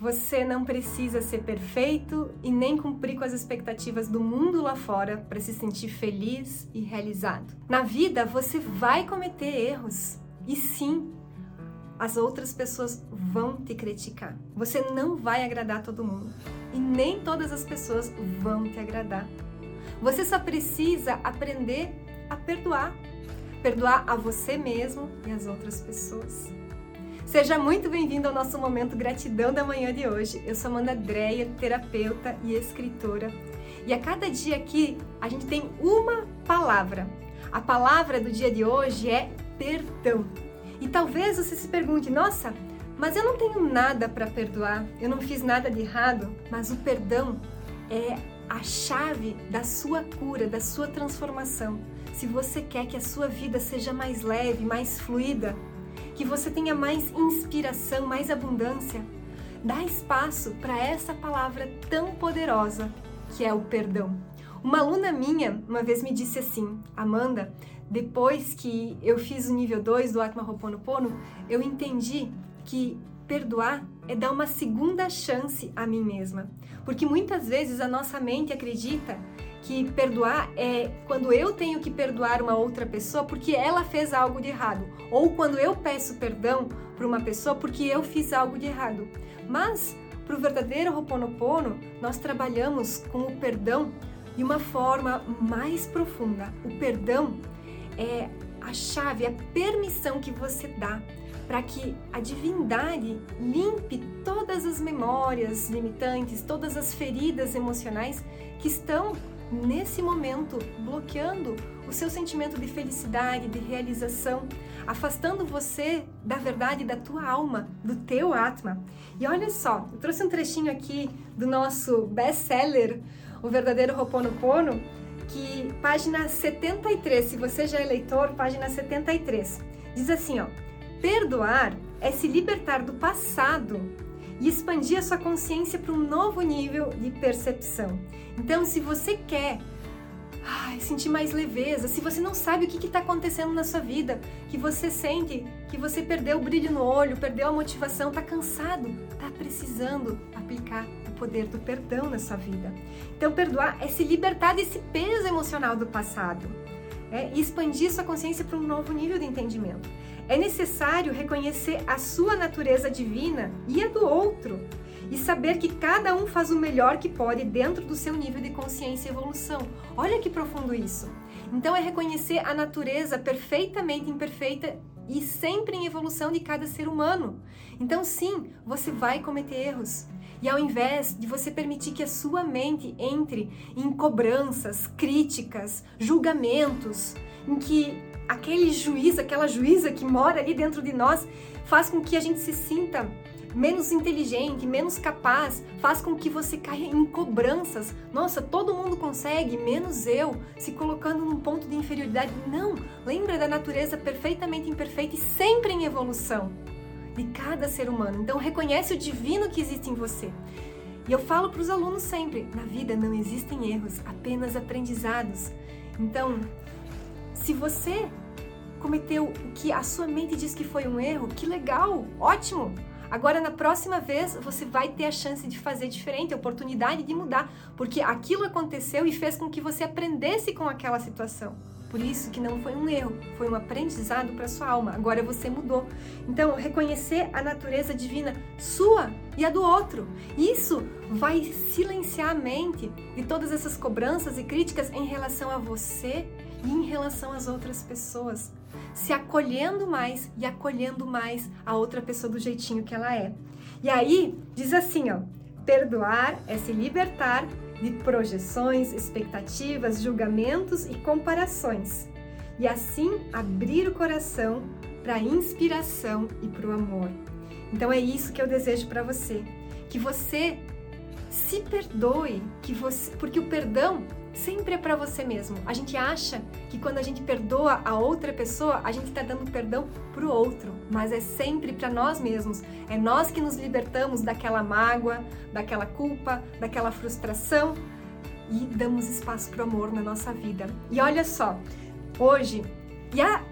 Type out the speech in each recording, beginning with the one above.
Você não precisa ser perfeito e nem cumprir com as expectativas do mundo lá fora para se sentir feliz e realizado. Na vida, você vai cometer erros. E sim, as outras pessoas vão te criticar. Você não vai agradar todo mundo. E nem todas as pessoas vão te agradar. Você só precisa aprender a perdoar. Perdoar a você mesmo e as outras pessoas. Seja muito bem-vindo ao nosso momento Gratidão da Manhã de hoje. Eu sou Amanda Dreia, terapeuta e escritora. E a cada dia aqui a gente tem uma palavra. A palavra do dia de hoje é perdão. E talvez você se pergunte: nossa, mas eu não tenho nada para perdoar, eu não fiz nada de errado. Mas o perdão é a chave da sua cura, da sua transformação. Se você quer que a sua vida seja mais leve, mais fluida, que você tenha mais inspiração, mais abundância. Dá espaço para essa palavra tão poderosa que é o perdão. Uma aluna minha uma vez me disse assim: Amanda, depois que eu fiz o nível 2 do Atma Ho'oponopono, eu entendi que perdoar é dar uma segunda chance a mim mesma. Porque muitas vezes a nossa mente acredita que perdoar é quando eu tenho que perdoar uma outra pessoa porque ela fez algo de errado, ou quando eu peço perdão para uma pessoa porque eu fiz algo de errado. Mas para o verdadeiro Ho'oponopono, nós trabalhamos com o perdão de uma forma mais profunda. O perdão é a chave, a permissão que você dá para que a divindade limpe todas as memórias limitantes, todas as feridas emocionais que estão nesse momento, bloqueando o seu sentimento de felicidade, de realização, afastando você da verdade da tua alma, do teu Atma. E olha só, eu trouxe um trechinho aqui do nosso best-seller, O Verdadeiro Ho'oponopono, que página 73, se você já é leitor, página 73, diz assim, ó: Perdoar é se libertar do passado e expandir a sua consciência para um novo nível de percepção. Então, se você quer ai, sentir mais leveza, se você não sabe o que está acontecendo na sua vida, que você sente que você perdeu o brilho no olho, perdeu a motivação, está cansado, está precisando aplicar o poder do perdão na sua vida. Então, perdoar é se libertar desse peso emocional do passado é, expandir sua consciência para um novo nível de entendimento. É necessário reconhecer a sua natureza divina e a do outro e saber que cada um faz o melhor que pode dentro do seu nível de consciência e evolução. Olha que profundo isso. Então é reconhecer a natureza perfeitamente imperfeita e sempre em evolução de cada ser humano. Então sim, você vai cometer erros. E ao invés de você permitir que a sua mente entre em cobranças, críticas, julgamentos, em que aquele juiz, aquela juíza que mora ali dentro de nós, faz com que a gente se sinta menos inteligente, menos capaz, faz com que você caia em cobranças. Nossa, todo mundo consegue, menos eu, se colocando num ponto de inferioridade. Não, lembra da natureza perfeitamente imperfeita e sempre em evolução de cada ser humano. Então reconhece o divino que existe em você. E eu falo para os alunos sempre, na vida não existem erros, apenas aprendizados. Então, se você cometeu o que a sua mente diz que foi um erro, que legal, ótimo. Agora, na próxima vez, você vai ter a chance de fazer diferente, a oportunidade de mudar, porque aquilo aconteceu e fez com que você aprendesse com aquela situação. Por isso que não foi um erro, foi um aprendizado para sua alma. Agora você mudou. Então, reconhecer a natureza divina sua e a do outro. Isso vai silenciar a mente de todas essas cobranças e críticas em relação a você e em relação às outras pessoas, se acolhendo mais e acolhendo mais a outra pessoa do jeitinho que ela é. E aí diz assim, ó: perdoar é se libertar de projeções, expectativas, julgamentos e comparações, e assim abrir o coração para a inspiração e para o amor. Então é isso que eu desejo para você, que você se perdoe, que você, porque o perdão sempre é para você mesmo. A gente acha que quando a gente perdoa a outra pessoa, a gente está dando perdão para o outro, mas é sempre para nós mesmos. É nós que nos libertamos daquela mágoa, daquela culpa, daquela frustração e damos espaço para o amor na nossa vida. E olha só, hoje, e a,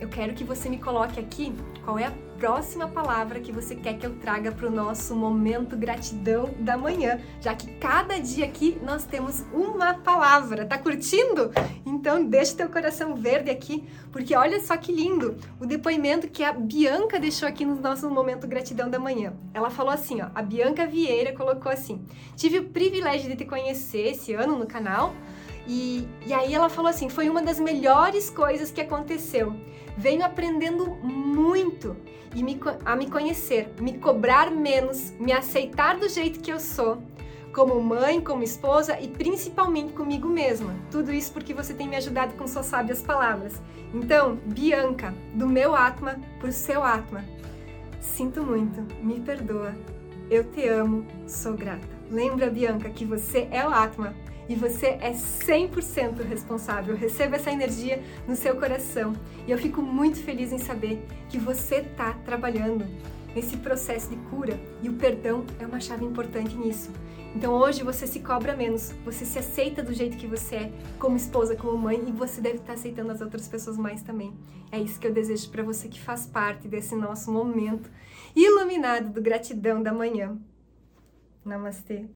eu quero que você me coloque aqui qual é a próxima palavra que você quer que eu traga para o nosso momento gratidão da manhã, já que cada dia aqui nós temos uma palavra. Tá curtindo? Então deixa teu coração verde aqui, porque olha só que lindo o depoimento que a Bianca deixou aqui no nosso momento gratidão da manhã. Ela falou assim, ó, a Bianca Vieira colocou assim: "Tive o privilégio de te conhecer esse ano no canal e, e aí ela falou assim: foi uma das melhores coisas que aconteceu. Venho aprendendo muito e me, a me conhecer, me cobrar menos, me aceitar do jeito que eu sou, como mãe, como esposa e principalmente comigo mesma. Tudo isso porque você tem me ajudado com suas sábias palavras. Então, Bianca, do meu Atma pro seu Atma, sinto muito, me perdoa. Eu te amo, sou grata. Lembra, Bianca, que você é o Atma e você é 100% responsável. Receba essa energia no seu coração. E eu fico muito feliz em saber que você está trabalhando nesse processo de cura e o perdão é uma chave importante nisso. Então hoje você se cobra menos, você se aceita do jeito que você é, como esposa, como mãe, e você deve estar aceitando as outras pessoas mais também. É isso que eu desejo para você que faz parte desse nosso momento iluminado do gratidão da manhã. Namastê.